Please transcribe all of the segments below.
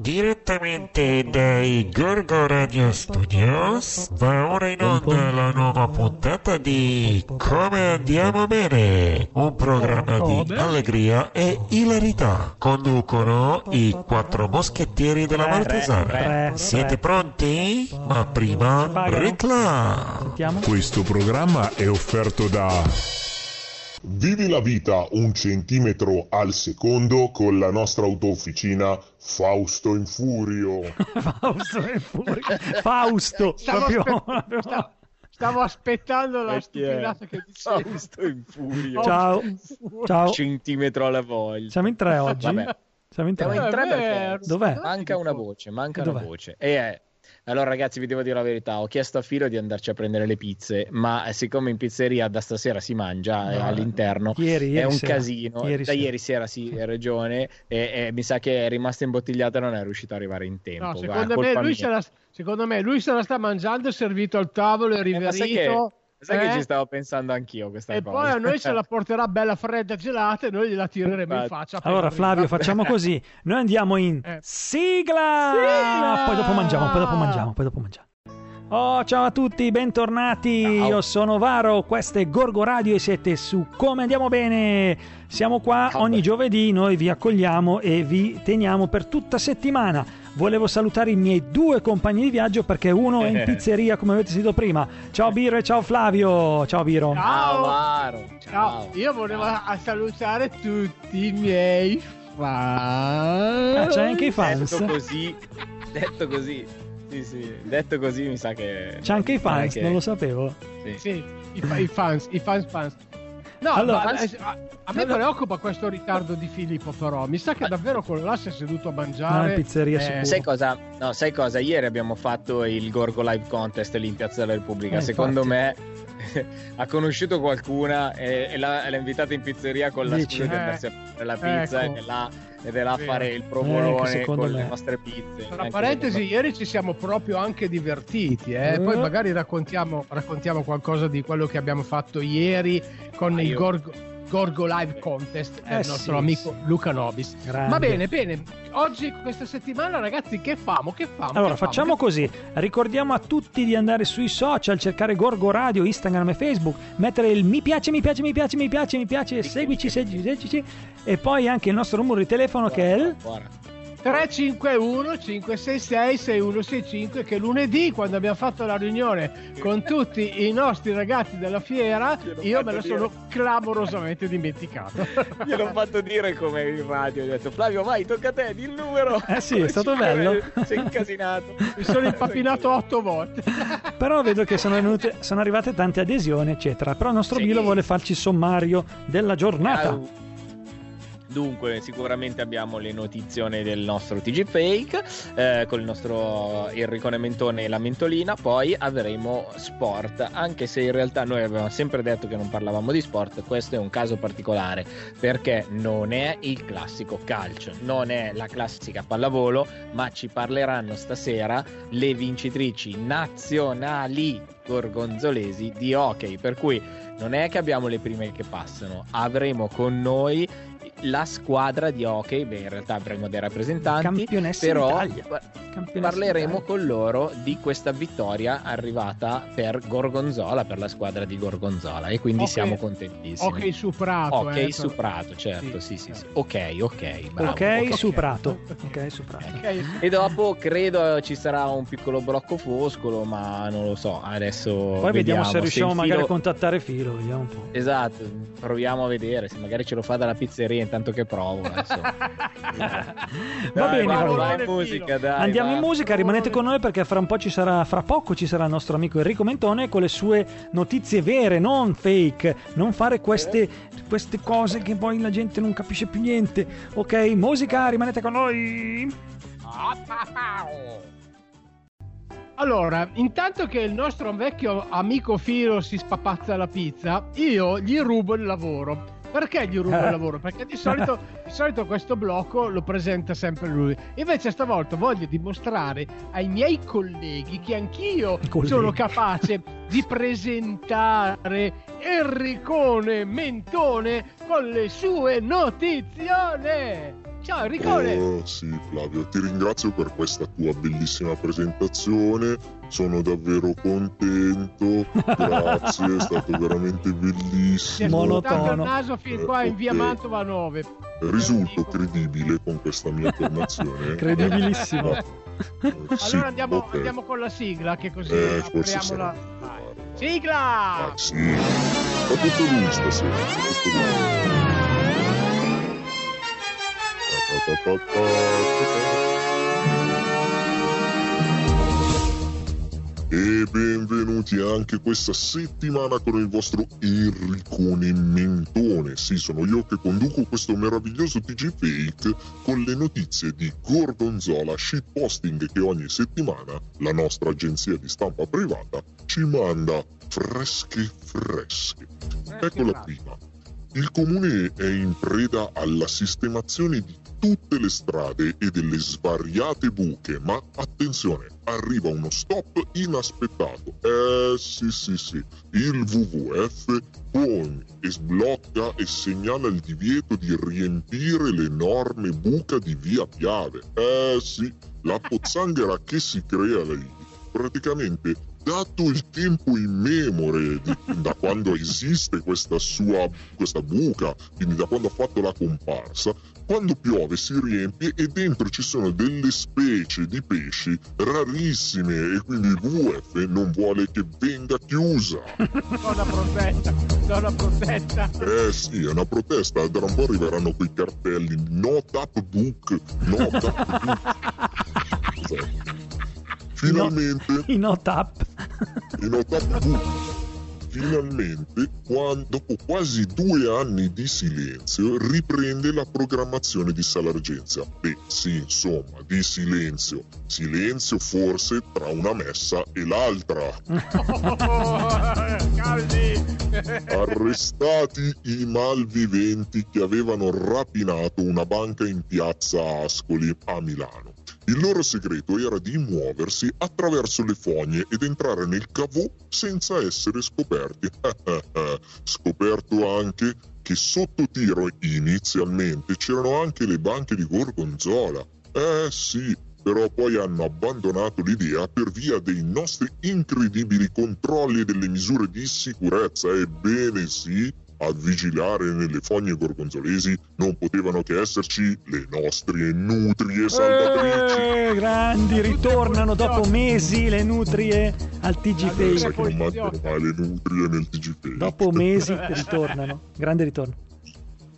Direttamente dai Gorgo Radio Studios va ora in onda la nuova puntata di Come andiamo bene, un programma di allegria e ilarità. Conducono i quattro moschettieri della Maltesana. Siete pronti? Ma prima reclama. Questo programma è offerto da Vivi la vita un centimetro al secondo con la nostra autofficina Fausto in Furio. Fausto è fuori. Fausto. Stavo, proprio- aspe- stavo- stavo aspettando la stupidata che dicevi. Fausto in furia. Ciao. Ciao. Centimetro alla voglia. Siamo in tre oggi. Vabbè. Siamo in Siamo tre. in tre perché. Dov'è? manca una voce, manca Dov'è? una voce. E è... Allora ragazzi vi devo dire la verità, ho chiesto a Filo di andarci a prendere le pizze, ma eh, siccome in pizzeria da stasera si mangia eh, No, all'interno, Ieri, è ieri un sera. casino, Ieri da sera. ieri sera sì, hai ragione, e, e mi sa che è rimasta imbottigliata e non è riuscita ad arrivare in tempo. No, secondo, me lui la, secondo me lui se la sta mangiando, è servito al tavolo, è Eh, ma sai sai che eh? ci stavo pensando anch'io questa E cosa. poi a noi ce la porterà bella fredda gelata e noi gliela tireremo in Infatti. faccia. Allora. Flavio, facciamo così. Noi andiamo in Eh. sigla! Sigla! Poi dopo mangiamo, poi dopo mangiamo, poi dopo mangiamo. Oh, ciao a tutti, bentornati. Ciao. Io sono Varo, questo è Gorgo Radio e siete su Come Andiamo Bene. Siamo qua Ciao. ogni giovedì, noi vi accogliamo e vi teniamo per tutta settimana. Volevo salutare i miei due compagni di viaggio perché uno è in pizzeria, come avete sentito prima. Ciao Biro e ciao Flavio. Ciao Biro. Ciao. Ciao, Varo. Ciao. Ciao, io volevo a salutare tutti i miei fan. Ah, c'è anche i fans. Detto così, detto così, sì, sì, detto così mi sa che. C'è anche i fans, che- non lo sapevo. sì. Sì, i, i fans, i fans fans. No, Allora- ma, eh, a, a me preoccupa questo ritardo di Filippo, però. Mi sa che davvero quello là si è seduto a mangiare. Ah, pizzeria Eh, sicuro. Sai cosa? No, sai cosa? Ieri abbiamo fatto il Gorgo Live Contest lì in Piazza della Repubblica. Eh, Secondo infatti. me ha conosciuto qualcuna e, e l'ha, l'ha invitata in pizzeria con la Dici? scusa di Eh, andarsi a fare la pizza ecco. ed è là, ed è là a fare il Eh, provolone secondo con me- le nostre pizze. Tra parentesi, ieri ci siamo proprio anche divertiti. Eh? Poi Eh. magari raccontiamo, raccontiamo qualcosa di quello che abbiamo fatto ieri con Ah, il io- Gorgo, Gorgo Live Contest del Eh, nostro sì, amico sì. Luca Nobis. Grande. Va bene, bene. Oggi, questa settimana, ragazzi, che famo? Che famo? Allora, Che famo? facciamo Che- così. Ricordiamo a tutti di andare sui social, cercare Gorgo Radio, Instagram e Facebook, mettere il mi piace, mi piace, mi piace, mi piace, mi piace, seguici, seguici, seguici e poi anche il nostro numero di telefono che è il Guarda. 351 566 6165 che lunedì quando abbiamo fatto la riunione con tutti i nostri ragazzi della fiera io me lo sono clamorosamente dimenticato Gliel'ho fatto dire come in radio. Ho detto Flavio, vai, tocca a te, di il numero. Eh sì, è stato bello. È incasinato. mi sono impapinato otto volte Però vedo che sono, venute, sono arrivate tante adesioni, eccetera. Però il nostro Sì. Bilo vuole farci il sommario della giornata. Au. Dunque, sicuramente abbiamo le notizione del nostro TG Fake eh, con il nostro Enricone Mentone e la Mentolina. Poi avremo sport, anche se in realtà noi avevamo sempre detto che non parlavamo di sport. Questo è un caso particolare perché non è il classico calcio, non è la classica pallavolo, ma ci parleranno stasera le vincitrici nazionali gorgonzolesi di hockey. Per cui non è che abbiamo le prime che passano, avremo con noi la squadra di hockey, beh in realtà avremo dei rappresentanti, Campionessa però Campionessa parleremo d'Italia. con loro di questa vittoria arrivata per Gorgonzola, per la squadra di Gorgonzola e quindi Ok. siamo contentissimi. ok su Prato Ok, eh, su Prato, certo, sì, Sì. sì, sì. Ok, ok, bravo. Ok, ok. su Prato. Ok, su Prato. Ok. E dopo credo ci sarà un piccolo blocco foscolo, ma non lo so, adesso Poi vediamo, se il riusciamo filo- magari a contattare Filo. Vediamo un po'. Esatto, proviamo a vedere se magari ce lo fa dalla pizzeria intanto che provo. adesso. Va Dai, bene, vai, va vai bene. in musica, dai. Andiamo va. in musica, rimanete con noi perché fra un po' ci sarà, fra poco ci sarà il nostro amico Enrico Mentone con le sue notizie vere, non fake. Non fare queste, queste cose che poi la gente non capisce più niente. Ok, musica, rimanete con noi. Allora, intanto che il nostro vecchio amico Filo si spapazza la pizza, io gli rubo il lavoro. Perché gli rubo il lavoro? Perché di solito, di solito questo blocco lo presenta sempre lui. Invece stavolta voglio dimostrare ai miei colleghi che anch'io Colleghi. sono capace di presentare Enricone Mentone con le sue notizione. Ciao Enricone! Oh, sì, Flavio, ti ringrazio per questa tua bellissima presentazione. Sono davvero contento. Grazie, è stato veramente bellissimo. Monotono. il naso fin qua in via Eh, ok. Mantova 9. Risulto credibile con questa mia affermazione. Credibilissimo. Eh, sì, Allora andiamo, ok. andiamo con la sigla che così Eh, forse apriamo la... Sigla! Ah, sì. Fa tutto lui stasera. Fa tutto lui. E benvenuti anche questa settimana con il vostro Enricone Mentone. Sì, sono io che conduco questo meraviglioso TG Fake con le notizie di Gorgonzola Shitposting che ogni settimana la nostra agenzia di stampa privata ci manda fresche fresche. Eccola bravo. prima. Il comune è in preda alla sistemazione di tutte le strade e delle svariate buche, ma attenzione, arriva uno stop inaspettato. Eh sì sì sì, il WWF pone e sblocca e segnala il divieto di riempire l'enorme buca di via Piave. Eh sì, la pozzanghera che si crea lì praticamente dato il tempo immemore di- da quando esiste questa sua questa buca, quindi da quando ha fatto la comparsa, quando piove si riempie e dentro ci sono delle specie di pesci rarissime e quindi il WWF non vuole che venga chiusa. Zona protetta, zona protetta. Eh sì, è una protesta, tra un po' arriveranno quei cartelli no tap book, no tap book. Finalmente I no tap. In Otaku. Finalmente, quan- dopo quasi due anni di silenzio, riprende la programmazione di Salargenza. Beh, sì, insomma, di silenzio. Silenzio forse tra una messa e l'altra. Caldi! Arrestati i malviventi che avevano rapinato una banca in piazza Ascoli a Milano. Il loro segreto era di muoversi attraverso le fogne ed entrare nel cavò senza essere scoperti. Scoperto anche che sotto tiro inizialmente c'erano anche le banche di Gorgonzola. Eh sì, però poi hanno abbandonato l'idea per via dei nostri incredibili controlli e delle misure di sicurezza. Ebbene sì, a vigilare nelle fogne gorgonzolesi non potevano che esserci le nostre nutrie salvatrici. Eh, grandi, ritornano dopo mesi le nutrie al TG Fake. che non mangiano mai le nutrie nel TG Fake. Dopo mesi ritornano. Grande ritorno.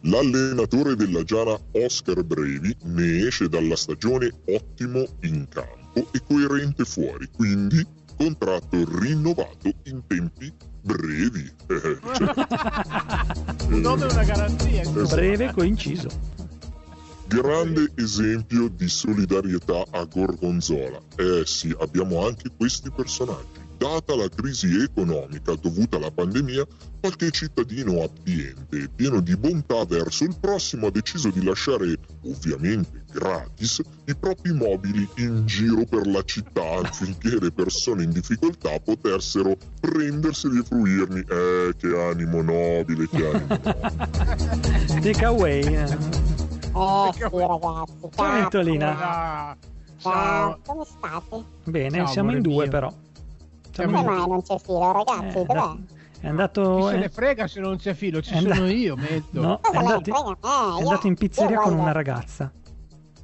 L'allenatore della Giana Oscar Brevi ne esce dalla stagione ottimo in campo e coerente fuori, quindi contratto rinnovato in tempi brevi. Eh, cioè, Un nome è una garanzia. insomma. Breve coinciso. Grande esempio di solidarietà a Gorgonzola. Eh sì, abbiamo anche questi personaggi. Data la crisi economica dovuta alla pandemia, qualche cittadino abbiente e pieno di bontà verso il prossimo ha deciso di lasciare, ovviamente gratis, i propri mobili in giro per la città affinché le persone in difficoltà potessero prenderseli e fruirni. Eh, che animo nobile, che animo nobile. Take away. eh. Eh sì ragazzi, Ciao ciao, ciao, come state? Bene, Ciao, siamo in due mio. però. Come mai non c'è filo ragazzi? Eh, Dov'è? È andato... Chi se eh, ne frega se non c'è filo, ci sono io, metto. No, è andato, è andato in pizzeria con una ragazza.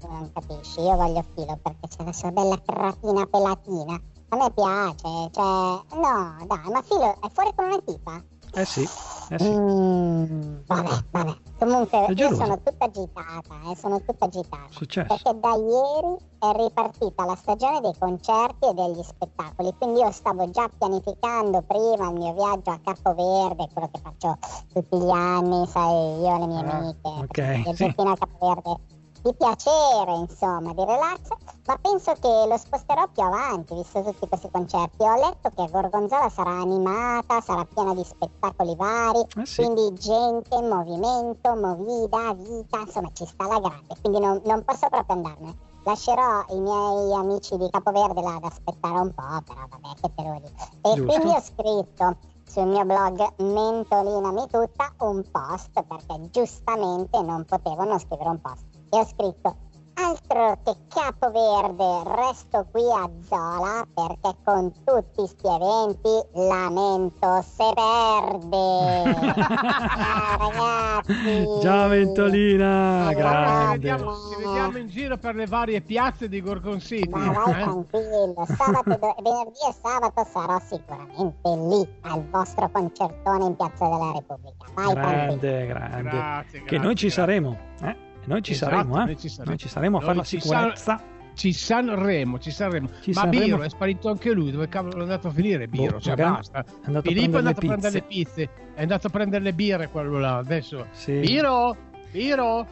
Non capisci, io voglio filo perché c'è la sua bella creatina pelatina. A me piace, cioè... No, dai, ma filo è fuori con una tipa? Eh sì, eh sì. Mm, vabbè, vabbè. Comunque io sono tutta agitata, eh, sono tutta agitata. Successo. Perché da ieri è ripartita la stagione dei concerti e degli spettacoli, quindi io stavo già pianificando prima il mio viaggio a Capoverde, quello che faccio tutti gli anni, sai, io e le mie Ah, amiche, ok, sì. a Capoverde di piacere, insomma, di relax, ma penso che lo sposterò più avanti, visto tutti questi concerti. Ho letto che Gorgonzola sarà animata, sarà piena di spettacoli vari, Eh sì. quindi gente, movimento, movida, vita, insomma ci sta la grande, quindi non, non posso proprio andarmene. Lascerò i miei amici di Capoverde là ad aspettare un po', però vabbè che te lo dico. E Giusto. quindi ho scritto sul mio blog Mentolinami tutta un post perché giustamente non potevo non scrivere un post. E ho scritto altro che capoverde, resto qui a Zola perché con tutti sti eventi lamento se perde. Ciao ragazzi. Ciao Ventolina, Ci grande. vediamo, ci vediamo in giro per le varie piazze di Gorgon City. Ma vai eh? tranquillo, sabato e venerdì e sabato sarò sicuramente lì al vostro concertone in Piazza della Repubblica. Vai tranquillo. Grande, grande. Grazie, che grazie, noi ci grazie. saremo, eh? Noi ci Esatto, saremo, eh? noi ci saremo. Noi ci saremo a fare la sicurezza. Ci Sanremo, ci Sanremo. Ci Ma Sanremo. Biro è sparito anche lui. Dove cavolo è andato a finire Biro? Boh, cioè, basta. È andato Filippo a è andato a prendere le pizze. pizze. È andato a prendere le birre quello là. Adesso. Sì. Biro? Biro?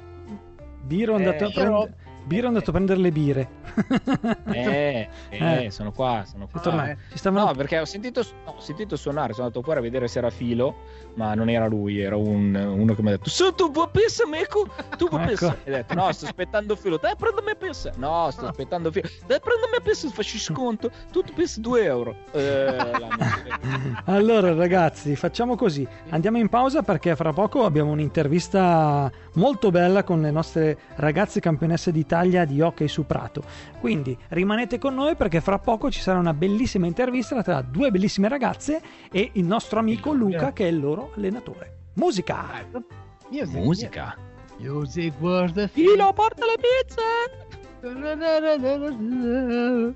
Biro è andato, Eh, a prendere... Biro è andato a prendere le bire. Eh, eh, Eh. sono qua, sono qua. tornato. eh. Ci stavano- No, perché ho sentito, ho sentito suonare, sono andato fuori a vedere se era filo, ma non era lui, era un- uno che mi ha detto: Su, tu vuoi pizza, amico? Tu vuoi Ecco. pizza? E ho detto: No, sto aspettando filo, dai, prendimi pizza. No, sto aspettando filo, dai, prendimi pizza, facci sconto, tutto pizza 2 euro. Eh. Allora ragazzi, facciamo così. Andiamo in pausa perché fra poco abbiamo un'intervista molto bella con le nostre ragazze campionesse d'Italia di hockey su Prato. Quindi rimanete con noi perché fra poco ci sarà una bellissima intervista tra due bellissime ragazze e il nostro amico Luca che è il loro allenatore. Musica! Music. Musica. Music the Filo, porta le pizze!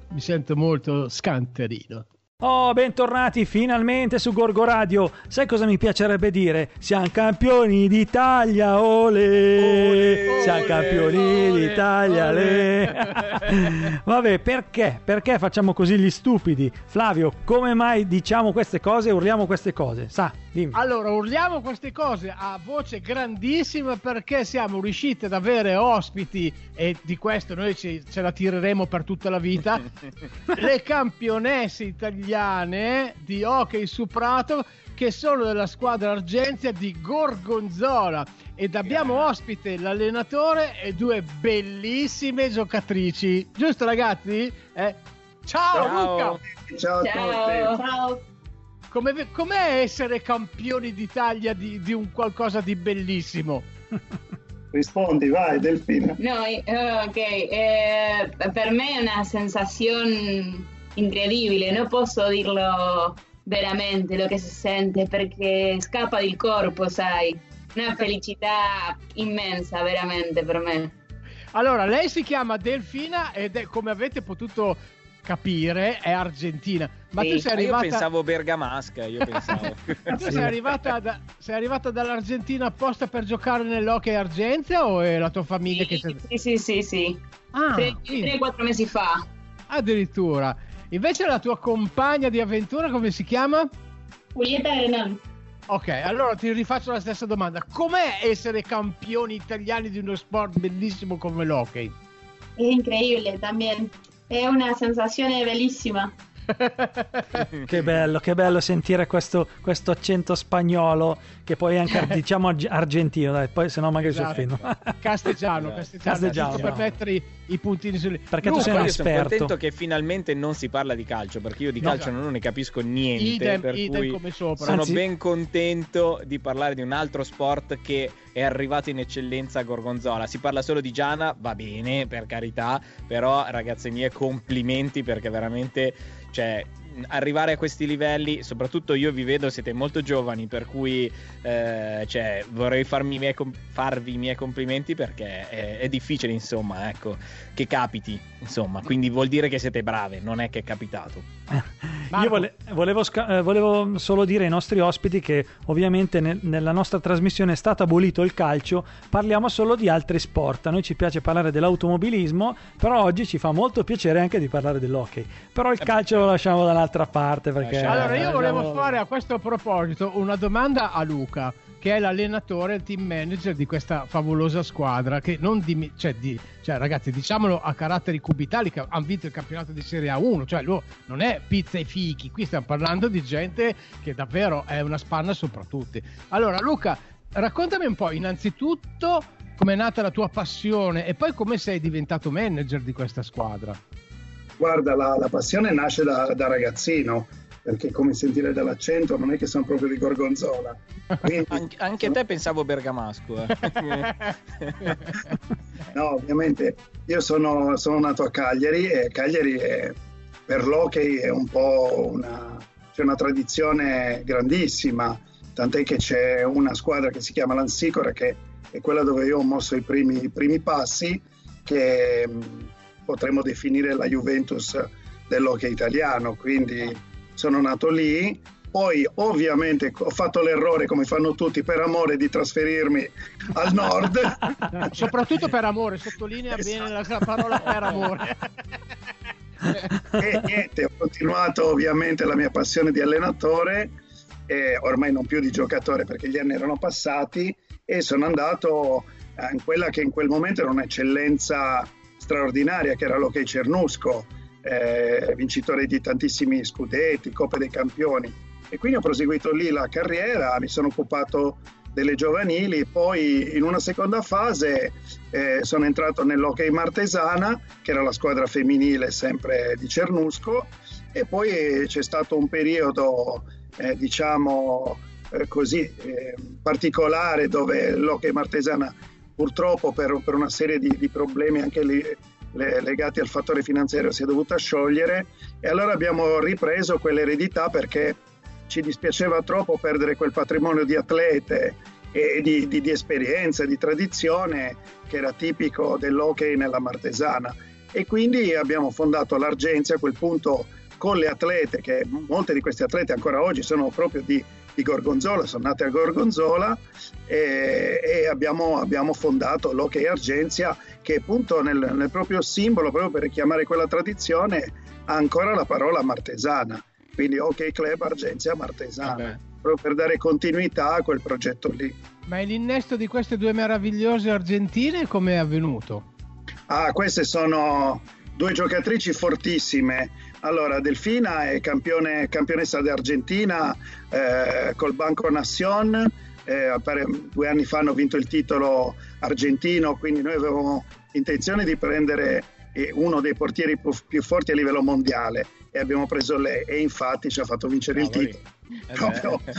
Mi sento molto scanterino. Oh, bentornati finalmente su Gorgo Radio. Sai cosa mi piacerebbe dire? Siamo campioni d'Italia, ole! Ole, Siamo campioni ole, d'Italia, ole. le! Vabbè, perché? Perché facciamo così gli stupidi? Flavio, come mai diciamo queste cose e urliamo queste cose? Sa, dimmi. Allora, urliamo queste cose a voce grandissima perché siamo riusciti ad avere ospiti e di questo noi ci- ce la tireremo per tutta la vita. le campionesse italiane di hockey su Prato che sono della squadra Argentia di Gorgonzola ed abbiamo ospite l'allenatore e due bellissime giocatrici. Giusto ragazzi? Eh? Ciao, Ciao. Luca! Ciao a Ciao. tutti. Ciao. Come, com'è essere campioni d'Italia di, di un qualcosa di bellissimo? Rispondi, vai, Delfino. No, eh, ok, eh, per me è una sensazione incredibile, non posso dirlo veramente lo che si sente perché scappa del corpo, sai. Una felicità immensa veramente per me. Allora, lei si chiama Delfina ed è, come avete potuto capire, è argentina. Ma Sì. tu sei Ma io arrivata... pensavo bergamasca, io pensavo. Tu sei arrivata, da- sei arrivata dall'Argentina apposta per giocare nell'hockey Argentia o è la tua famiglia che Sì, sei... sì, sì, sì, sì. Ah, Tre, sì, tre, quattro mesi fa. addirittura. Invece la tua compagna di avventura come si chiama? Julieta Grenal. Ok, allora ti rifaccio la stessa domanda. Com'è essere campioni italiani di uno sport bellissimo come l'hockey? Increíble también. Es una sensación bellísima. Che bello, che bello sentire questo, questo accento spagnolo che poi è anche diciamo arg- argentino, dai, poi se no magari si Esatto. offendono. Castigiano, castigiano, per mettere i, i puntini sulle... Perché tu Luca, sei un Io sono esperto. contento che finalmente non si parla di calcio, perché io di No, calcio esatto. non ne capisco niente. idem, per idem cui come sopra. sono Anzi- ben contento di parlare di un altro sport che è arrivato in eccellenza a Gorgonzola. Si parla solo di Giana, va bene, per carità, però ragazze mie, complimenti perché veramente, cioè, arrivare a questi livelli, soprattutto io vi vedo, siete molto giovani, per cui eh, cioè, vorrei i miei farvi i miei complimenti perché è, è difficile, insomma, ecco, che capiti, insomma, quindi vuol dire che siete brave, non è che è capitato. Marco. Io vole- volevo, sca- eh, volevo solo dire ai nostri ospiti che ovviamente nel- nella nostra trasmissione è stato abolito il calcio, parliamo solo di altri sport. A noi ci piace parlare dell'automobilismo, però oggi ci fa molto piacere anche di parlare dell'hockey. Però il calcio lo lasciamo dall'altra parte perché... Lasciamo- Allora, io eh, volevo fare a questo proposito una domanda a Luca, che è l'allenatore, il team manager di questa favolosa squadra. Che non dimi- cioè, di- cioè, ragazzi, diciamolo a caratteri cubitali che hanno vinto il campionato di Serie A1, cioè lo- non è pizza e fichi. Qui stiamo parlando di gente che davvero è una spanna sopra tutti. Allora, Luca, raccontami un po', innanzitutto, com'è nata la tua passione e poi come sei diventato manager di questa squadra. Guarda, la, la passione nasce da, da ragazzino, perché come sentire dall'accento non è che sono proprio di Gorgonzola. Quindi, Anche, anche a te pensavo bergamasco. eh. No, ovviamente io sono, sono nato a Cagliari e Cagliari è, per l'hockey è un po' una, c'è una tradizione grandissima, tant'è che c'è una squadra che si chiama Lansicora che è quella dove io ho mosso i primi, i primi passi, che mh, potremmo definire la Juventus dell'hockey italiano, quindi sono nato lì poi ovviamente ho fatto l'errore, come fanno tutti, per amore di trasferirmi al nord. Soprattutto per amore, sottolinea esatto. bene la, la parola per amore. e niente, ho continuato ovviamente la mia passione di allenatore, eh, ormai non più di giocatore perché gli anni erano passati, e sono andato in quella che in quel momento era un'eccellenza straordinaria, che era l'Hockey Cernusco, eh, vincitore di tantissimi scudetti, Coppe dei Campioni. E quindi ho proseguito lì la carriera, mi sono occupato delle giovanili, poi in una seconda fase eh, sono entrato nell'Hockey Martesana, che era la squadra femminile sempre di Cernusco, e poi c'è stato un periodo, eh, diciamo eh, così, eh, particolare dove l'Hockey Martesana purtroppo per, per una serie di, di problemi anche lì legati al fattore finanziario si è dovuta sciogliere e allora abbiamo ripreso quell'eredità perché ci dispiaceva troppo perdere quel patrimonio di atlete e di, di, di esperienza, di tradizione che era tipico dell'hockey nella Martesana. E quindi abbiamo fondato l'Argenzia a quel punto con le atlete, che molte di queste atlete ancora oggi sono proprio di, di Gorgonzola, sono nate a Gorgonzola e, e abbiamo, abbiamo, fondato l'Hockey Argenzia che appunto nel, nel proprio simbolo, proprio per richiamare quella tradizione, ha ancora la parola martesana quindi OK Club Argenzia Martesana, Vabbè. proprio per dare continuità a quel progetto lì. Ma l'innesto di queste due meravigliose argentine come è avvenuto? Ah, queste sono due giocatrici fortissime. Allora, Delfina è campione, campionessa d'Argentina eh, col Banco Nación. Eh, due anni fa hanno vinto il titolo argentino, quindi noi avevamo intenzione di prendere eh, uno dei portieri più forti a livello mondiale e abbiamo preso lei e infatti ci ha fatto vincere ah, il titolo. Eh Proprio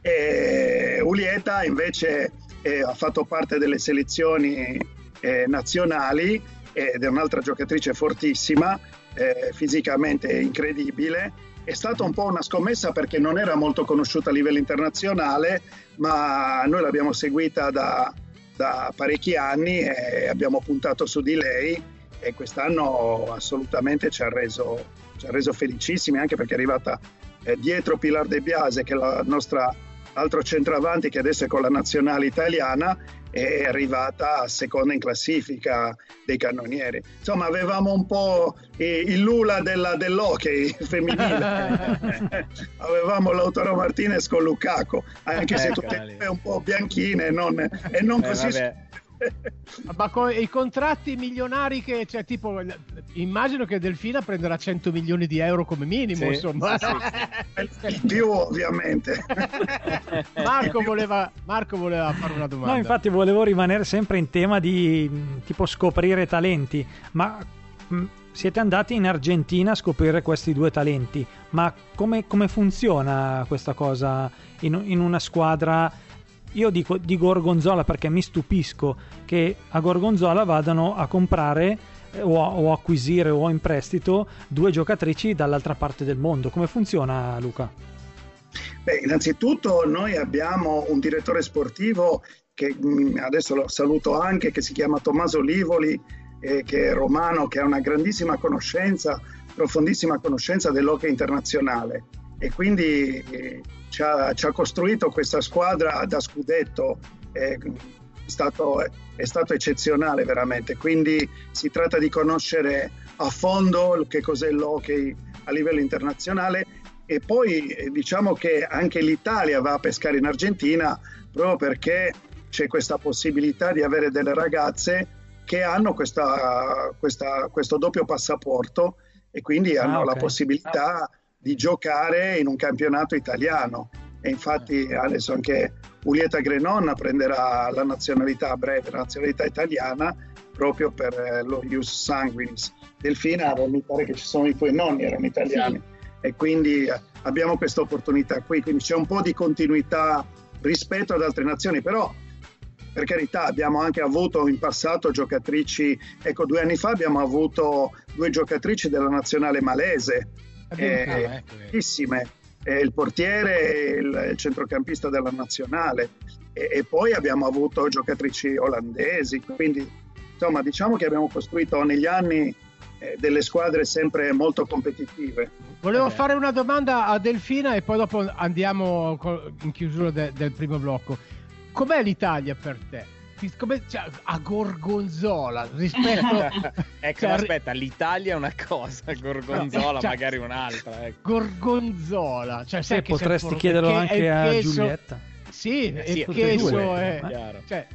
e Ulieta invece eh, ha fatto parte delle selezioni eh, nazionali ed è un'altra giocatrice fortissima, eh, fisicamente incredibile. È stata un po' una scommessa perché non era molto conosciuta a livello internazionale, ma noi l'abbiamo seguita da, da parecchi anni e abbiamo puntato su di lei e quest'anno assolutamente ci ha reso, ci ha reso felicissimi anche perché è arrivata eh, dietro Pilar De Biase che è la nostra altro centravanti che adesso è con la nazionale italiana è arrivata seconda in classifica dei cannonieri. Insomma, avevamo un po' il Lula della, dell'hockey femminile. avevamo Lautaro Martinez con Lukaku, anche se tutte e due un po' bianchine non, e non eh, così... Vabbè Ma con i contratti milionari che, cioè, tipo, immagino che Delfina prenderà 100 milioni di euro come minimo, sì, insomma. Sì, sì. più, ovviamente. Marco voleva, Marco voleva fare una domanda. No, infatti volevo rimanere sempre in tema di tipo scoprire talenti, ma siete andati in Argentina a scoprire questi due talenti, ma come, come funziona questa cosa in, in una squadra io dico di Gorgonzola perché mi stupisco che a Gorgonzola vadano a comprare eh, o, o acquisire o in prestito due giocatrici dall'altra parte del mondo. Come funziona Luca? Beh, innanzitutto noi abbiamo un direttore sportivo che mm, adesso lo saluto anche, che si chiama Tommaso Livoli, eh, che è romano, che ha una grandissima conoscenza, profondissima conoscenza dell'hockey internazionale e quindi eh, ci, ha, ci, ha, costruito questa squadra da scudetto. È stato, è stato eccezionale veramente, quindi si tratta di conoscere a fondo che cos'è l'hockey a livello internazionale e poi eh, diciamo che anche l'Italia va a pescare in Argentina proprio perché c'è questa possibilità di avere delle ragazze che hanno questa, questa, questo doppio passaporto e quindi hanno ah, okay. la possibilità di giocare in un campionato italiano. E infatti adesso anche Ulieta Grenon prenderà la nazionalità a breve, la nazionalità italiana proprio per eh, lo Ius Sanguinis. Delfina, mi pare che ci sono i tuoi nonni, erano italiani. Sì. e quindi eh, abbiamo questa opportunità qui, quindi c'è un po' di continuità rispetto ad altre nazioni, però per carità abbiamo anche avuto in passato giocatrici, ecco due anni fa abbiamo avuto due giocatrici della nazionale malese, eh, ecco, bellissime, eh, il portiere e il, il centrocampista della nazionale e, e poi abbiamo avuto giocatrici olandesi, quindi insomma diciamo che abbiamo costruito negli anni eh, delle squadre sempre molto competitive. Volevo fare una domanda a Delfina e poi dopo andiamo in chiusura de- del primo blocco. Com'è l'Italia per te? Come- cioè, a Gorgonzola rispetto ecco, Cioè, aspetta, l'Italia è una cosa, Gorgonzola Cioè- magari un'altra. Ecco. Gorgonzola. Cioè, che sei potresti for- chiederlo anche a queso- Giulietta. Sì, Eh sì, il queso due, è... eh. Chiaro. Cioè,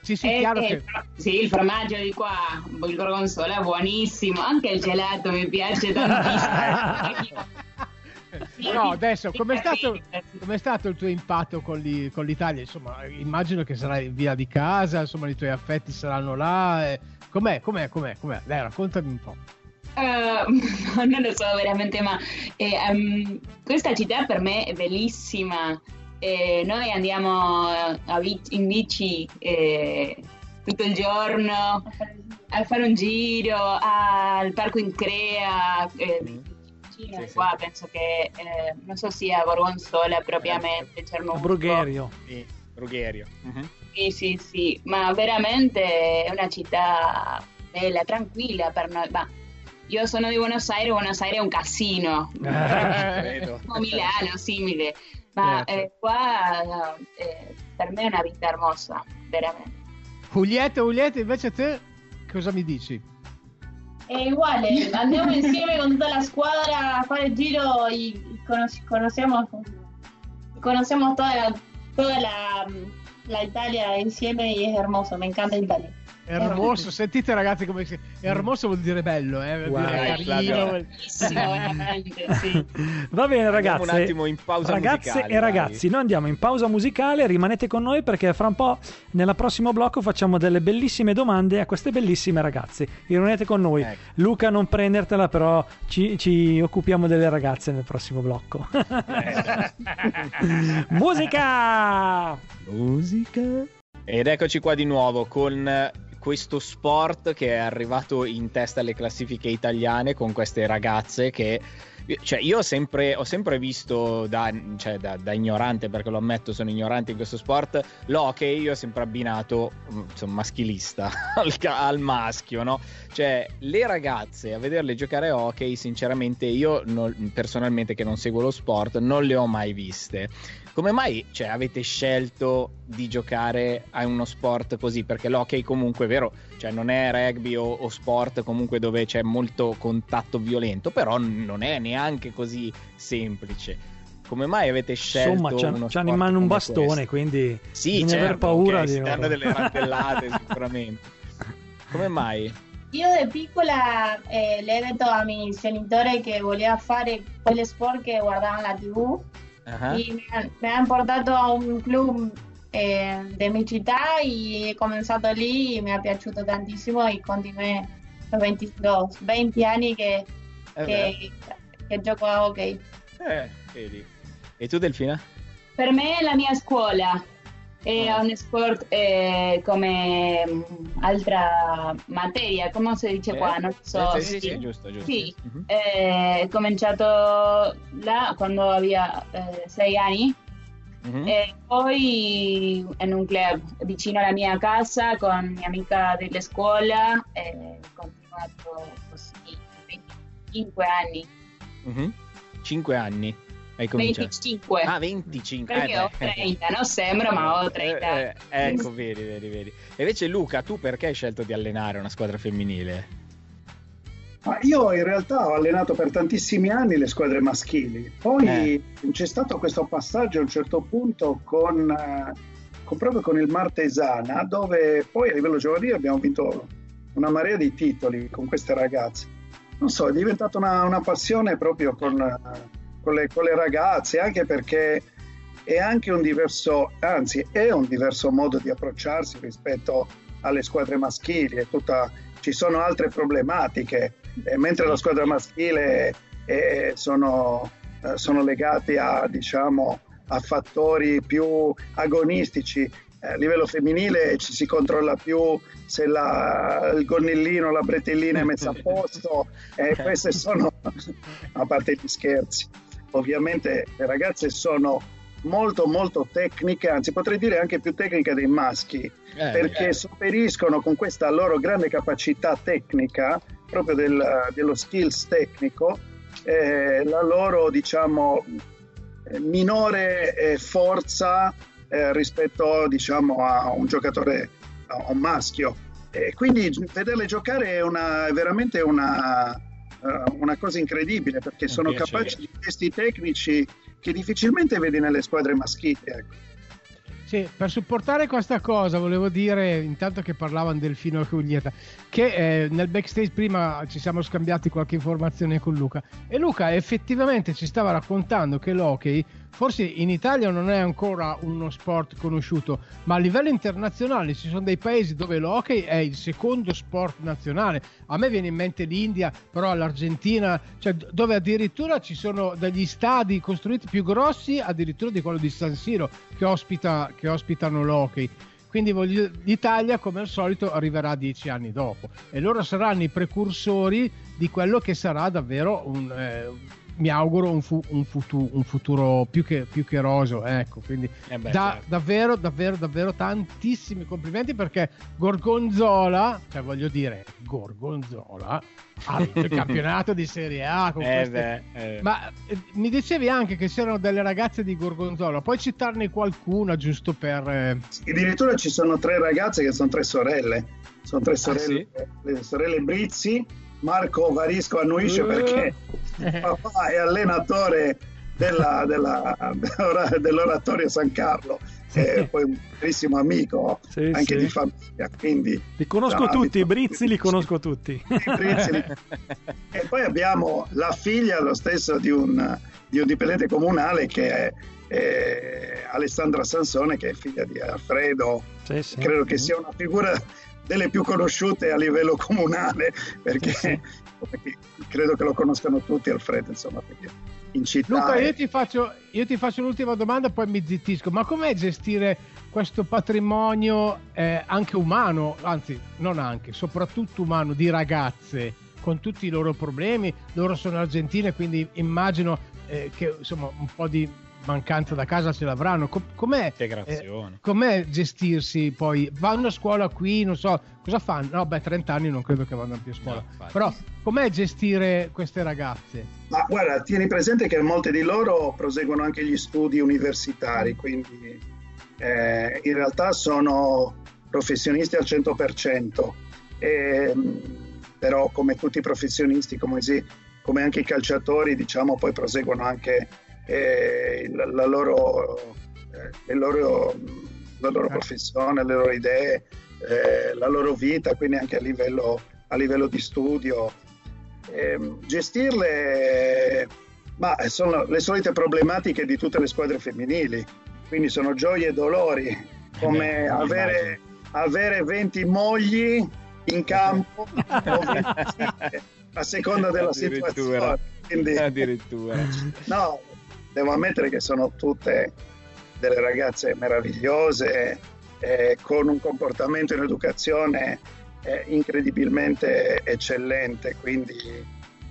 sì, sì, Eh, chiaro eh, che... Sì, il formaggio di qua, il gorgonzola è buonissimo, anche il gelato mi piace tantissimo. No, adesso, com'è stato, com'è stato il tuo impatto con, l'i- con l'Italia? Insomma, immagino che sarai via di casa, insomma, i tuoi affetti saranno là. eh. Com'è, com'è, com'è, com'è? Dai, raccontami un po'. Eh, no, non lo so veramente, ma eh, ehm, questa città per me è bellissima. Eh, noi andiamo a bi- in bici eh, tutto il giorno a fare un giro al parco in Crea. eh, Sì, sì. qua penso che eh, non so sia Gorgonzola propriamente, Cernusco. Brugherio. Sì, Rugherio. Mhm. Sì, sì, sì, ma veramente è una città bella, tranquilla per noi. Ma io sono di Buenos Aires, Buenos Aires è un casino, come Milano, simile, ma Certo. eh, qua eh, per me è una vita hermosa, veramente. Julieta, Julieta, invece te cosa mi dici? È uguale, andiamo insieme con tutta la squadra a fare il giro y cono- conocemos, conocemos toda, toda la, la Italia insieme y es hermoso, me encanta Italia. Hermoso, sentite ragazzi come si... Hermoso vuol dire bello, eh? Vuol Guarda, dire carino. Bellissimo, veramente, sì. Va bene Andiamo ragazzi. un attimo in pausa Ragazze musicale, e dai. ragazzi, noi andiamo in pausa musicale, rimanete con noi perché fra un po' nel prossimo blocco facciamo delle bellissime domande a queste bellissime ragazze. Rimanete con noi. Ecco. Luca non prendertela però ci, ci occupiamo delle ragazze nel prossimo blocco. Musica! Musica. Ed eccoci qua di nuovo con questo sport che è arrivato in testa alle classifiche italiane con queste ragazze che cioè io ho sempre, ho sempre visto da, cioè da- da ignorante perché lo ammetto sono ignorante in questo sport l'hockey io ho sempre abbinato mm, insomma maschilista al, al maschio no cioè le ragazze a vederle giocare a hockey sinceramente io non- personalmente che non seguo lo sport non le ho mai viste come mai cioè, avete scelto di giocare a uno sport così? Perché l'hockey comunque è vero, cioè non è rugby o, o sport comunque dove c'è molto contatto violento, però non è neanche così semplice. Come mai avete scelto Insomma, c'han- uno c'hanno in mano un bastone, questo? quindi Sì, bisogna certo, aver paura ok, di loro. delle rantellate sicuramente. Come mai? Io de piccola eh, le he detto a mis genitori che volevo fare quel sport che guardavano la tv Ah, y me han, me han portato a un club eh, de mi città e ho cominciato lì e mi è piaciuto tantissimo e continué los 22, 20 anni che, eh, che, che gioco a hockey. eh, vedi. E tu Delfina? Per me la mia scuola, è Ah. un sport eh, come mm, altra materia, come si dice qua, non so. Eh, sì, sì, sì, giusto, giusto. Sì, eh, ho cominciato là quando avevo eh, sei anni Mhm. e poi in un club vicino alla mia casa con mia amica della scuola e ho continuato così 25 anni. Mhm. Cinque anni hai cominciato. 25. Ah, 25. perché eh, ho beh. 30, non sembra, ma ho 30. Eh, eh, ecco, vedi, vedi, vedi. E invece Luca, tu perché hai scelto di allenare una squadra femminile? Ma io in realtà ho allenato per tantissimi anni le squadre maschili, poi Eh. c'è stato questo passaggio a un certo punto con, eh, con- proprio con il Martesana, dove poi a livello giovanile abbiamo vinto una marea di titoli con queste ragazze. Non so, è diventata una, una passione proprio con, con le, con le ragazze, anche perché è anche un diverso, anzi è un diverso modo di approcciarsi rispetto alle squadre maschili, è tutta- ci sono altre problematiche, eh, mentre la squadra maschile eh, sono, sono legati a, diciamo, a fattori più agonistici. A livello femminile ci si controlla più se la, il gonnellino, la bretellina è messa a posto, e queste sono, a parte gli scherzi, ovviamente le ragazze sono molto molto tecniche, anzi potrei dire anche più tecniche dei maschi, Eh, perché eh. sopperiscono con questa loro grande capacità tecnica, proprio del- dello skills tecnico, eh, la loro diciamo eh, minore eh, forza eh, rispetto diciamo a un giocatore a un maschio e quindi vederle giocare è, una, è veramente una, eh, una cosa incredibile perché sono piacere. capaci di gesti tecnici che difficilmente vedi nelle squadre maschili ecco. Sì, per supportare questa cosa volevo dire, intanto che parlavano del Fino e Giulietta, che eh, nel backstage prima ci siamo scambiati qualche informazione con Luca e Luca effettivamente ci stava raccontando che l'hockey forse in Italia non è ancora uno sport conosciuto, ma a livello internazionale ci sono dei paesi dove l'hockey è il secondo sport nazionale. A me viene in mente l'India, però l'Argentina, cioè dove addirittura ci sono degli stadi costruiti più grossi addirittura di quello di San Siro che, ospita, che ospitano l'hockey. Quindi voglio- l'Italia, come al solito, arriverà dieci anni dopo e loro saranno i precursori di quello che sarà davvero un, eh, mi auguro un, fu- un futu- un futuro più che, più che roseo. Ecco, quindi Eh beh, da- certo. davvero, davvero, davvero tantissimi complimenti perché Gorgonzola, cioè voglio dire, Gorgonzola ha vinto il campionato di Serie A con Eh queste beh, eh. ma eh, mi dicevi anche che c'erano delle ragazze di Gorgonzola, puoi citarne qualcuna giusto per... eh, addirittura ci sono tre ragazze che sono tre sorelle sono tre Ah, sorelle le sorelle Brizzi Marco Varisco annuisce Eh. perché papà è allenatore della- della- dell'ora- dell'oratorio San Carlo e poi un carissimo amico Sì, anche sì. di famiglia quindi Li conosco bravi, tutti, i Brizzi li conosco tutti. li- e poi abbiamo la figlia lo stesso di un, di un dipendente comunale che è, è Alessandra Sansone che è figlia di Alfredo Sì, credo che sia una figura delle più conosciute a livello comunale perché. Perché credo che lo conoscano tutti Alfredo insomma perché in città Luca, è- io ti, faccio, io ti faccio l'ultima domanda, poi mi zittisco. Ma com'è gestire questo patrimonio eh, anche umano, anzi, non anche, soprattutto umano, di ragazze con tutti i loro problemi? Loro sono argentine, quindi immagino eh, che insomma un po' di mancanza da casa ce l'avranno. Com- com'è, Integrazione. eh, com'è gestirsi poi? Vanno a scuola qui, non so, cosa fanno? No, beh, 30 anni non credo che vadano più a scuola. No. Però com'è gestire queste ragazze? Ma guarda, tieni presente che molte di loro proseguono anche gli studi universitari, quindi eh, in realtà sono professionisti al 100%, ehm, però come tutti i professionisti, come, si- come anche i calciatori, diciamo, poi proseguono anche eh, la, loro, eh, loro, la loro professione, le loro idee, eh, la loro vita, quindi anche a livello, a livello di studio. Ehm, gestirle, ma sono le solite problematiche di tutte le squadre femminili, quindi sono gioie e dolori, come Eh, avere, avere 20 mogli in campo o 20 figlie, a seconda della situazione. Quindi, Addirittura. no, devo ammettere che sono tutte delle ragazze meravigliose, eh, con un comportamento in educazione eh, incredibilmente eccellente, quindi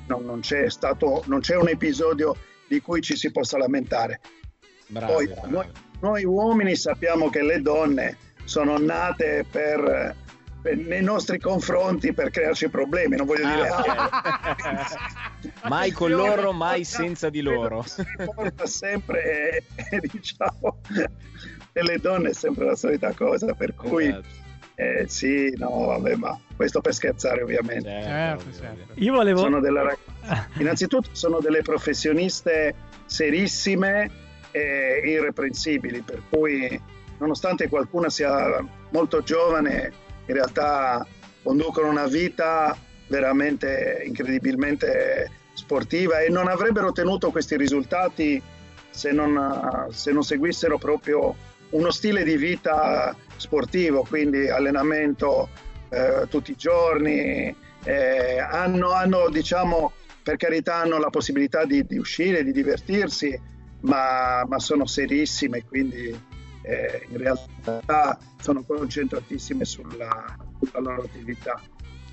non, non c'è stato, non c'è un episodio di cui ci si possa lamentare. Bravi, Poi bravi. noi, noi uomini sappiamo che le donne sono nate per, per- nei nostri confronti per crearci problemi, non voglio dire Ah, Mai con loro, mai senza di loro. Si riporta sempre, eh, diciamo, e le donne è sempre la solita cosa, per cui Esatto. eh, sì, no, vabbè, ma questo per scherzare ovviamente. Certo, certo. ovvio. Io volevo... Sono delle rag- Innanzitutto sono delle professioniste serissime e irreprensibili, per cui nonostante qualcuna sia molto giovane, in realtà conducono una vita veramente incredibilmente sportiva e non avrebbero ottenuto questi risultati se non, se non seguissero proprio uno stile di vita sportivo, quindi allenamento eh, tutti i giorni, eh, hanno, hanno, diciamo, per carità, hanno la possibilità di, di uscire, di divertirsi, ma, ma sono serissime, quindi eh, in realtà sono concentratissime sulla, sulla loro attività.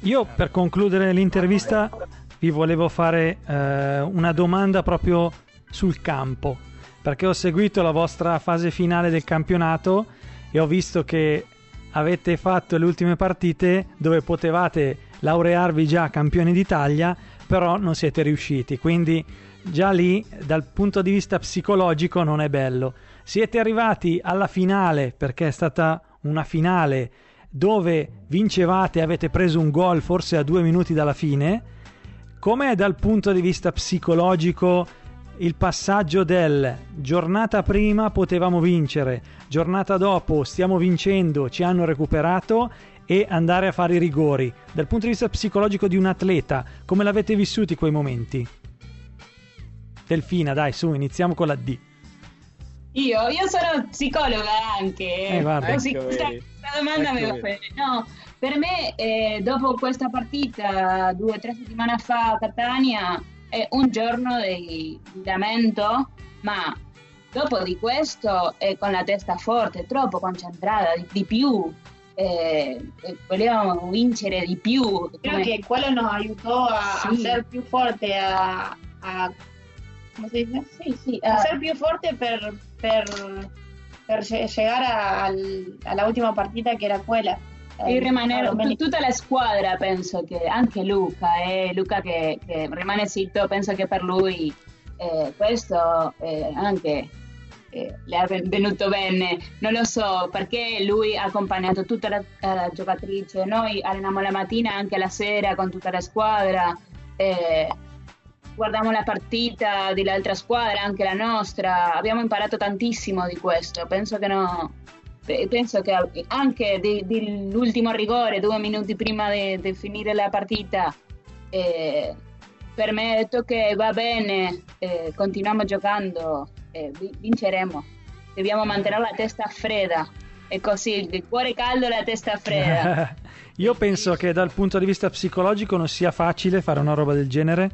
Io per concludere l'intervista vi volevo fare eh, una domanda proprio sul campo, perché ho seguito la vostra fase finale del campionato e ho visto che avete fatto le ultime partite dove potevate laurearvi già campioni d'Italia, però non siete riusciti, quindi già lì dal punto di vista psicologico non è bello. Siete arrivati alla finale perché è stata una finale dove vincevate e avete preso un gol forse a due minuti dalla fine. Com'è dal punto di vista psicologico il passaggio del giornata prima potevamo vincere, giornata dopo stiamo vincendo, ci hanno recuperato e andare a fare i rigori. Dal punto di vista psicologico di un atleta, come l'avete vissuti quei momenti? Delfina, dai, su, iniziamo con la D. Io, io sono psicologa anche. Eh, guarda. Così Ecco, questa, vedi. questa domanda mi Ecco, va vedi. bene. No, per me, eh, dopo questa partita, due o tre settimane fa a Catania, è un giorno di, di lamento, ma dopo di questo è con la testa forte, troppo concentrata, di, di più. Eh, eh, volevamo vincere di più. Creo come- que Cualo nos ayudó a, ser più forte, a, a ¿cómo se dice? Sì, sì, A eh, ser più forte per, per, per lle- llegar a, al- a la última partita que era Cuela. E Eh, rimanere tutta la squadra, penso che anche Luca, eh, Luca che, che rimane zitto, penso che per lui eh, questo eh, anche eh, le è venuto bene. Non lo so perché lui ha accompagnato tutta la, la giocatrice, noi alleniamo la mattina anche la sera con tutta la squadra. eh, guardiamo la partita dell'altra squadra, anche la nostra, abbiamo imparato tantissimo di questo. Penso che no, pe- penso che anche dell'ultimo rigore, due minuti prima di, finire la partita, eh, per me ha detto che va bene, eh, continuiamo giocando, eh, vi- vinceremo. Dobbiamo mantenere la testa fredda. E così, il cuore caldo e la testa fredda. Io penso che dal punto di vista psicologico non sia facile fare una roba del genere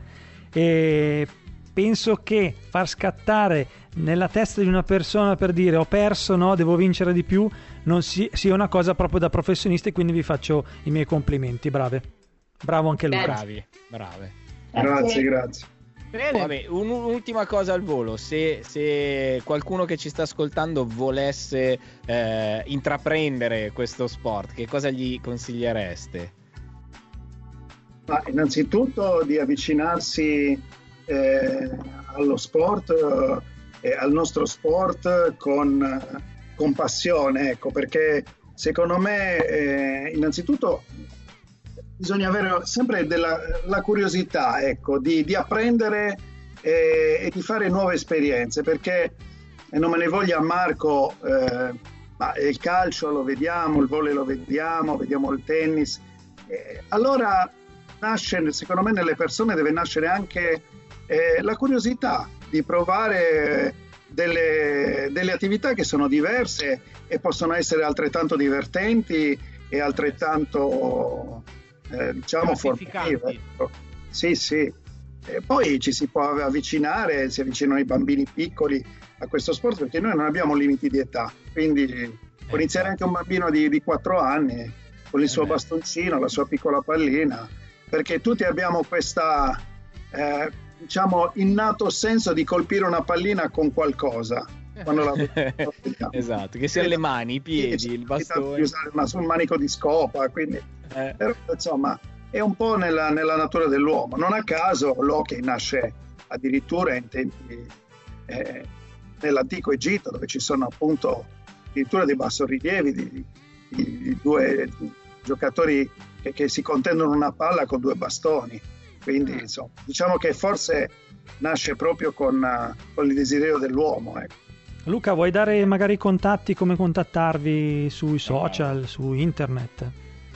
e penso che far scattare nella testa di una persona per dire ho perso, no, devo vincere di più, non si- sia una cosa proprio da professionisti, quindi vi faccio i miei complimenti, brave. Bravo anche Luca. Bravi, brave. Grazie, grazie. Bene. Vabbè, un- un'ultima cosa al volo, se, se qualcuno che ci sta ascoltando volesse eh, intraprendere questo sport, che cosa gli consigliereste? Ma innanzitutto di avvicinarsi eh, allo sport eh, e al nostro sport con, eh, con passione, ecco, perché secondo me eh, innanzitutto bisogna avere sempre della la curiosità, ecco, di, di apprendere eh, e di fare nuove esperienze, perché e non me ne voglia Marco, eh, ma il calcio lo vediamo, il volley lo vediamo, vediamo il tennis. Eh, allora nasce, secondo me, nelle persone deve nascere anche eh, la curiosità di provare delle, delle attività che sono diverse e possono essere altrettanto divertenti e altrettanto, eh, diciamo, formative. ecco. Sì, sì. E poi ci si può avvicinare, si avvicinano i bambini piccoli a questo sport perché noi non abbiamo limiti di età, quindi può iniziare anche un bambino di, di 4 anni con il suo beh. bastoncino, la sua piccola pallina, perché tutti abbiamo questa, eh, diciamo, innato senso di colpire una pallina con qualcosa. Quando la vediamo. esatto, che siano le mani, i piedi, Sì, il Di bastone. usare una- un manico di scopa, quindi Eh, però insomma è un po' nella, nella natura dell'uomo. Non a caso l'hockey nasce addirittura in tempi eh, nell'antico Egitto, dove ci sono appunto addirittura dei bassorilievi di, di- di due giocatori che, che si contendono una palla con due bastoni. Quindi insomma, diciamo che forse nasce proprio con, eh, con il desiderio dell'uomo. ecco. Luca, vuoi dare magari i contatti, come contattarvi sui social, su internet?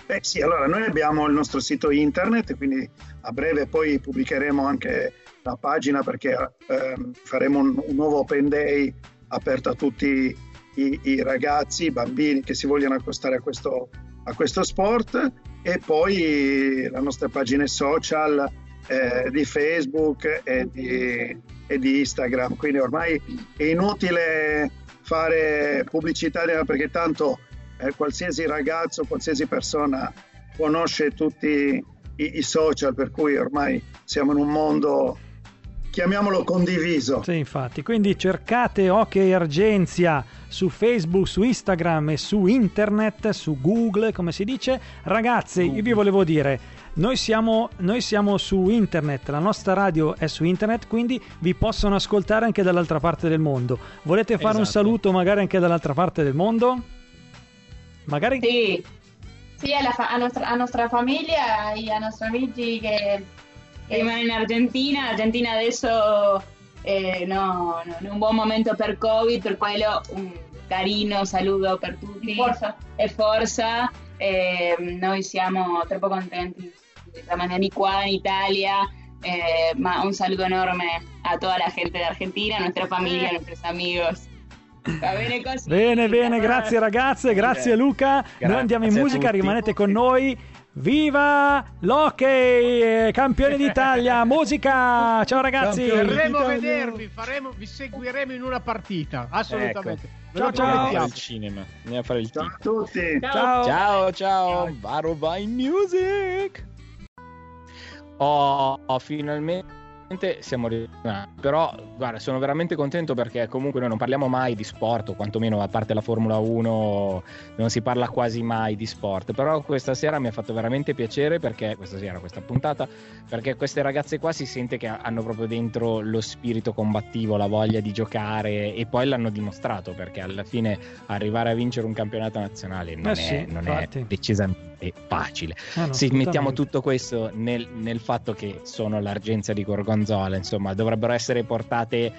Beh sì, allora noi abbiamo il nostro sito internet, quindi a breve poi pubblicheremo anche la pagina perché ehm, faremo un, un nuovo open day aperto a tutti i, i ragazzi, i bambini che si vogliono accostare a questo, a questo sport e poi le nostre pagine social eh, di Facebook e di, e di Instagram. Quindi ormai è inutile fare pubblicità perché tanto eh, qualsiasi ragazzo, qualsiasi persona conosce tutti i, i social, per cui ormai siamo in un mondo chiamiamolo condiviso. Sì, infatti. Quindi cercate Ok Argenzia su Facebook, su Instagram e su internet, su Google, come si dice. Ragazzi, io vi volevo dire, noi siamo, noi siamo su internet, la nostra radio è su internet, quindi vi possono ascoltare anche dall'altra parte del mondo. Volete fare Esatto. un saluto magari anche dall'altra parte del mondo? Magari? Sì, sì a, la fa- a nostra, a nostra famiglia e ai nostri amici che, che rimane in Argentina. Argentina adesso eh, no, no, in un buon momento per Covid, per quello un carino saluto per tutti. Forza. E forza. Eh, noi siamo troppo contenti di rimanere qua in Italia. eh, ma un saludo enorme a toda la gente de Argentina, a nuestra familia, a nuestros amigos. Va bene così. Bene, bene, grazie ragazze, grazie Luca. Noi andiamo in Grazie musica, rimanete con noi. Viva l'hockey, eh, campione d'Italia, musica! Ciao ragazzi! Verremo a vedervi, faremo, vi seguiremo in una partita, assolutamente. Ve Ciao, ciao. Andiamo a fare promettiamo. il cinema. Andiamo a fare il Ciao a tutti. Ciao! Ciao ciao, Varo vai music. Oh, oh, finalmente siamo ritornati. Però, guarda, sono veramente contento perché comunque noi non parliamo mai di sport, o quantomeno a parte la Formula 1 non si parla quasi mai di sport. Però questa sera mi ha fatto veramente piacere perché questa sera, questa puntata, perché queste ragazze qua si sente che hanno proprio dentro lo spirito combattivo, la voglia di giocare e poi l'hanno dimostrato perché alla fine arrivare a vincere un campionato nazionale non, Eh è, sì, non è decisamente facile. Ah, no, Se mettiamo tutto questo nel, nel fatto che sono l'Argenzia di Gorgonzola, insomma, dovrebbero essere portate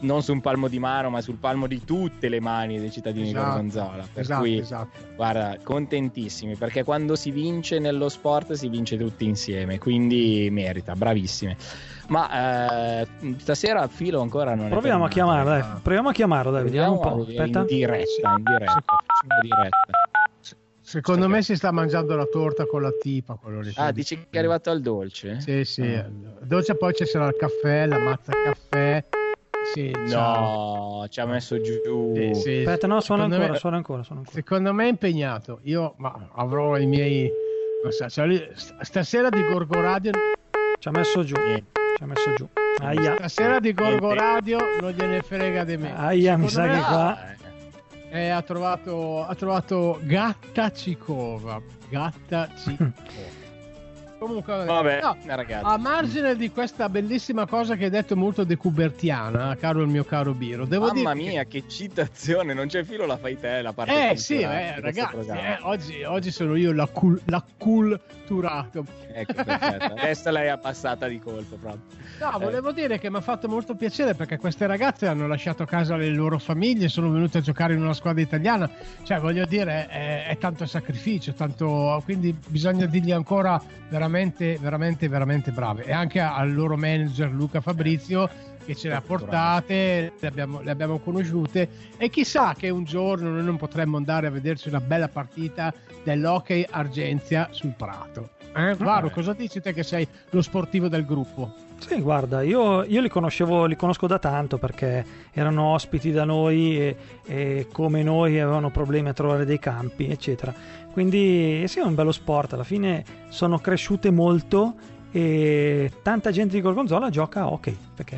non su un palmo di mano, ma sul palmo di tutte le mani dei cittadini Esatto, di Gorgonzola. Per Esatto, cui, esatto. guarda, contentissimi perché quando si vince nello sport si vince tutti insieme, quindi merita, bravissime. Ma eh, stasera a filo ancora non è Proviamo a tornato. chiamarlo, dai. Proviamo a chiamarlo, dai, vediamo un po'. Proviamo Aspetta. In diretta, in diretta, facciamo diretta. Secondo me si sta mangiando la torta con la tipa. Quello lì. Ah, dici che è arrivato al dolce? Sì, sì. Ah. Dolce poi ci sarà il caffè, la mazza caffè. Sì. No, ci ha messo giù. Sì, sì. Aspetta, no, suona Secondo ancora, me- suona ancora, suona ancora. Secondo me è impegnato. Io ma, avrò i miei. non so, cioè, stasera di Gorgo Radio. Ci ha messo giù, Niente. ci ha messo giù. Aia, Stasera di Gorgo. Radio non gliene frega di me. aia, mi sa Secondo che me- qua... eh. Ha trovato, ha trovato Gatta Cicova. Gatta Cicova. Comunque, Vabbè, no, a margine di questa bellissima cosa che hai detto molto decubertiana, caro il mio caro Biro, devo Mamma dire mia, che citazione, non c'è filo, la fai te la parte Eh sì, eh, ragazzi, eh, oggi, oggi sono io la cul- l'acculturato. Ecco, perfetto. Adesso lei è passata di colpo proprio. No, Eh. volevo dire che mi ha fatto molto piacere perché queste ragazze hanno lasciato a casa le loro famiglie, sono venute a giocare in una squadra italiana. Cioè, voglio dire, è, è tanto sacrificio, tanto, quindi bisogna dirgli ancora veramente, veramente, veramente brave. E anche al loro manager Luca Fabrizio che ce le ha portate, le abbiamo, le abbiamo conosciute e chissà che un giorno noi non potremmo andare a vederci una bella partita dell'Hockey Argenzia sul Prato. Eh? Varo, cosa dici te che sei lo sportivo del gruppo? Sì, guarda, io, io li conoscevo, li conosco da tanto perché erano ospiti da noi e, e come noi avevano problemi a trovare dei campi, eccetera. Quindi sì, è un bello sport, alla fine sono cresciute molto e tanta gente di Gorgonzola gioca a hockey, perché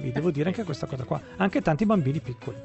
vi devo dire anche questa cosa qua, anche tanti bambini piccoli.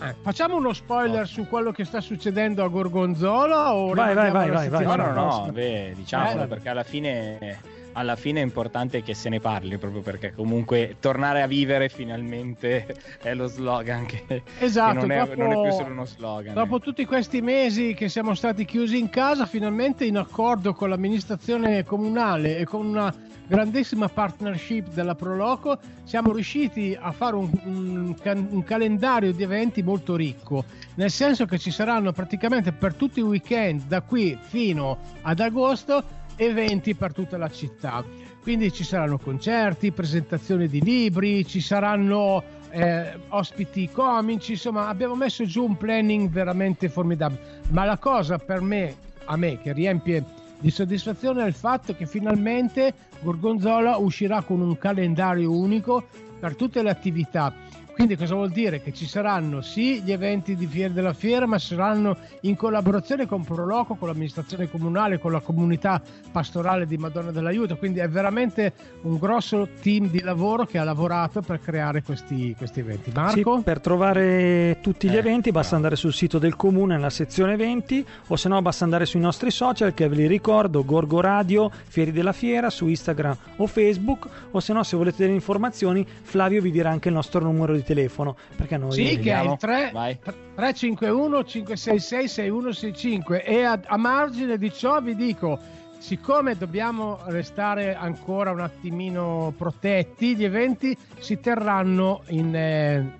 Eh, facciamo uno spoiler su quello che sta succedendo a Gorgonzola? O Vai, vai, vai, vai, vai. No, no, no, prossima? beh, diciamolo Eh, perché alla fine, alla fine è importante che se ne parli proprio perché comunque tornare a vivere finalmente è lo slogan che, che Esatto, non, è, dopo- non è più solo uno slogan. Dopo tutti questi mesi che siamo stati chiusi in casa, finalmente in accordo con l'amministrazione comunale e con una grandissima partnership della Proloco, siamo riusciti a fare un, un un calendario di eventi molto ricco, nel senso che ci saranno praticamente per tutti i weekend da qui fino ad agosto eventi per tutta la città. Quindi ci saranno concerti, presentazioni di libri, ci saranno eh, ospiti comici, insomma abbiamo messo giù un planning veramente formidabile. Ma la cosa per me, a me che riempie di soddisfazione è il fatto che finalmente Gorgonzola uscirà con un calendario unico per tutte le attività. Quindi cosa vuol dire? Che ci saranno sì gli eventi di Fiera della Fiera, ma saranno in collaborazione con Proloco, con l'amministrazione comunale, con la comunità pastorale di Madonna dell'Aiuto. Quindi è veramente un grosso team di lavoro che ha lavorato per creare questi, questi eventi. Marco? Sì, per trovare tutti gli Eh, eventi basta andare sul sito del comune nella sezione eventi o se no basta andare sui nostri social che ve li ricordo Gorgo Radio, Fieri della Fiera su Instagram o Facebook o se no se volete delle informazioni Flavio vi dirà anche il nostro numero di telefono perché noi Sì, che è vediamo. il 3, Vai. 351 566 6165 e a, a margine di ciò vi dico siccome dobbiamo restare ancora un attimino protetti gli eventi si terranno in, eh,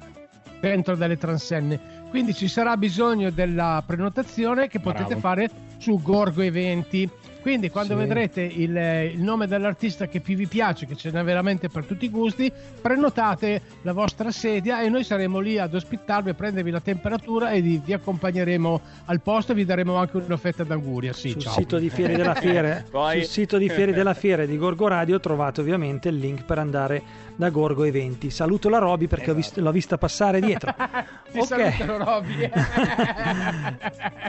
dentro delle transenne quindi ci sarà bisogno della prenotazione che potete Bravo. fare su Gorgo Eventi quindi quando Sì. vedrete il, il nome dell'artista che più vi piace, che ce n'è veramente per tutti i gusti, prenotate la vostra sedia e noi saremo lì ad ospitarvi, a prendervi la temperatura e vi, vi accompagneremo al posto e vi daremo anche un'offerta d'auguria. Sì, sul ciao. sito di Fieri della Fiera Poi- sul sito di Fieri della Fiera e di Gorgo Radio trovate ovviamente il link per andare da Gorgo Eventi saluto la Roby perché ho visto- l'ho vista passare dietro Ti ok Robby.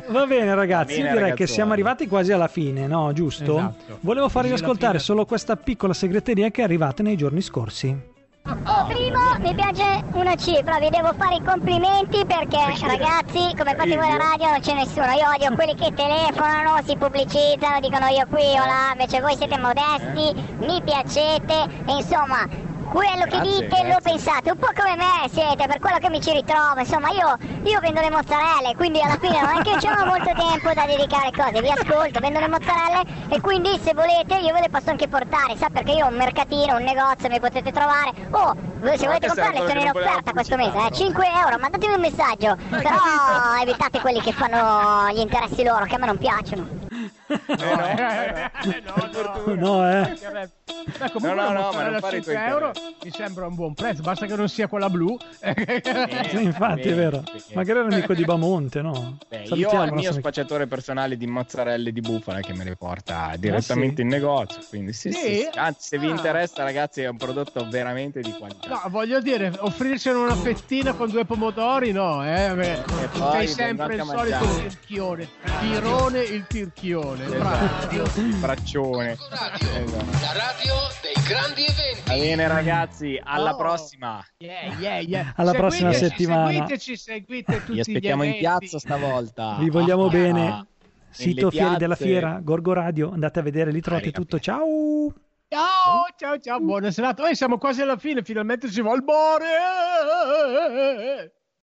Va bene ragazzi, bene, io direi che siamo arrivati quasi alla fine, no? Giusto? Esatto. Volevo farvi ascoltare solo questa piccola segreteria che è arrivata nei giorni scorsi. Primo, mi piace una cifra, vi devo fare i complimenti perché ragazzi, come fate voi la radio non c'è nessuno, io odio quelli che telefonano, si pubblicizzano, dicono io qui o là, invece voi siete modesti, mi piacete, e insomma, quello che Grazie, dite lo grazie. pensate, un po' come me siete, per quello che mi ci ritrovo, insomma io, io vendo le mozzarelle, quindi alla fine non è che ho molto tempo da dedicare cose, vi ascolto, vendo le mozzarelle e quindi se volete io ve le posso anche portare, sa perché io ho un mercatino, un negozio, mi potete trovare, oh, se volete comprarle sono in offerta questo mese, eh, pubblicità, 5 euro, mandatemi un messaggio, però evitate quelli che fanno gli interessi loro, che a me non piacciono. Eh, no, no, No, eh. Beh, comunque No, no, no, ma mozzarella non a fare i 5 tuoi euro mi sembra un buon prezzo, basta che non sia quella blu. Sì, infatti è vero. Magari era amico di Bamonte, no? Beh, io ho il mio spacciatore personale di mozzarelle di bufala che me le porta direttamente sì? in negozio. Quindi sì, sì, Sì? Anzi, se vi Ah. interessa, ragazzi, è un prodotto veramente di qualità. No, voglio dire, offrircene una fettina con due pomodori, no, eh? beh, poi sei sempre il solito tirchione. Tirone il tirchione. Bravo. Braccione. Esatto. Radio dei grandi eventi. Va bene, ragazzi, alla Oh. prossima. Yeah, yeah, yeah. Alla prossima Seguiteci, settimana. Seguiteci, seguite tutti Vi aspettiamo gli in piazza stavolta. Vi vogliamo Ah, bene. ah. Sito Nelle Fieri della. Fiera, Gorgo Radio, andate a vedere, lì trovate Carica. tutto. Ciao! Ciao, ciao, ciao, buona serata. Oh, siamo quasi alla fine, finalmente si va al mare.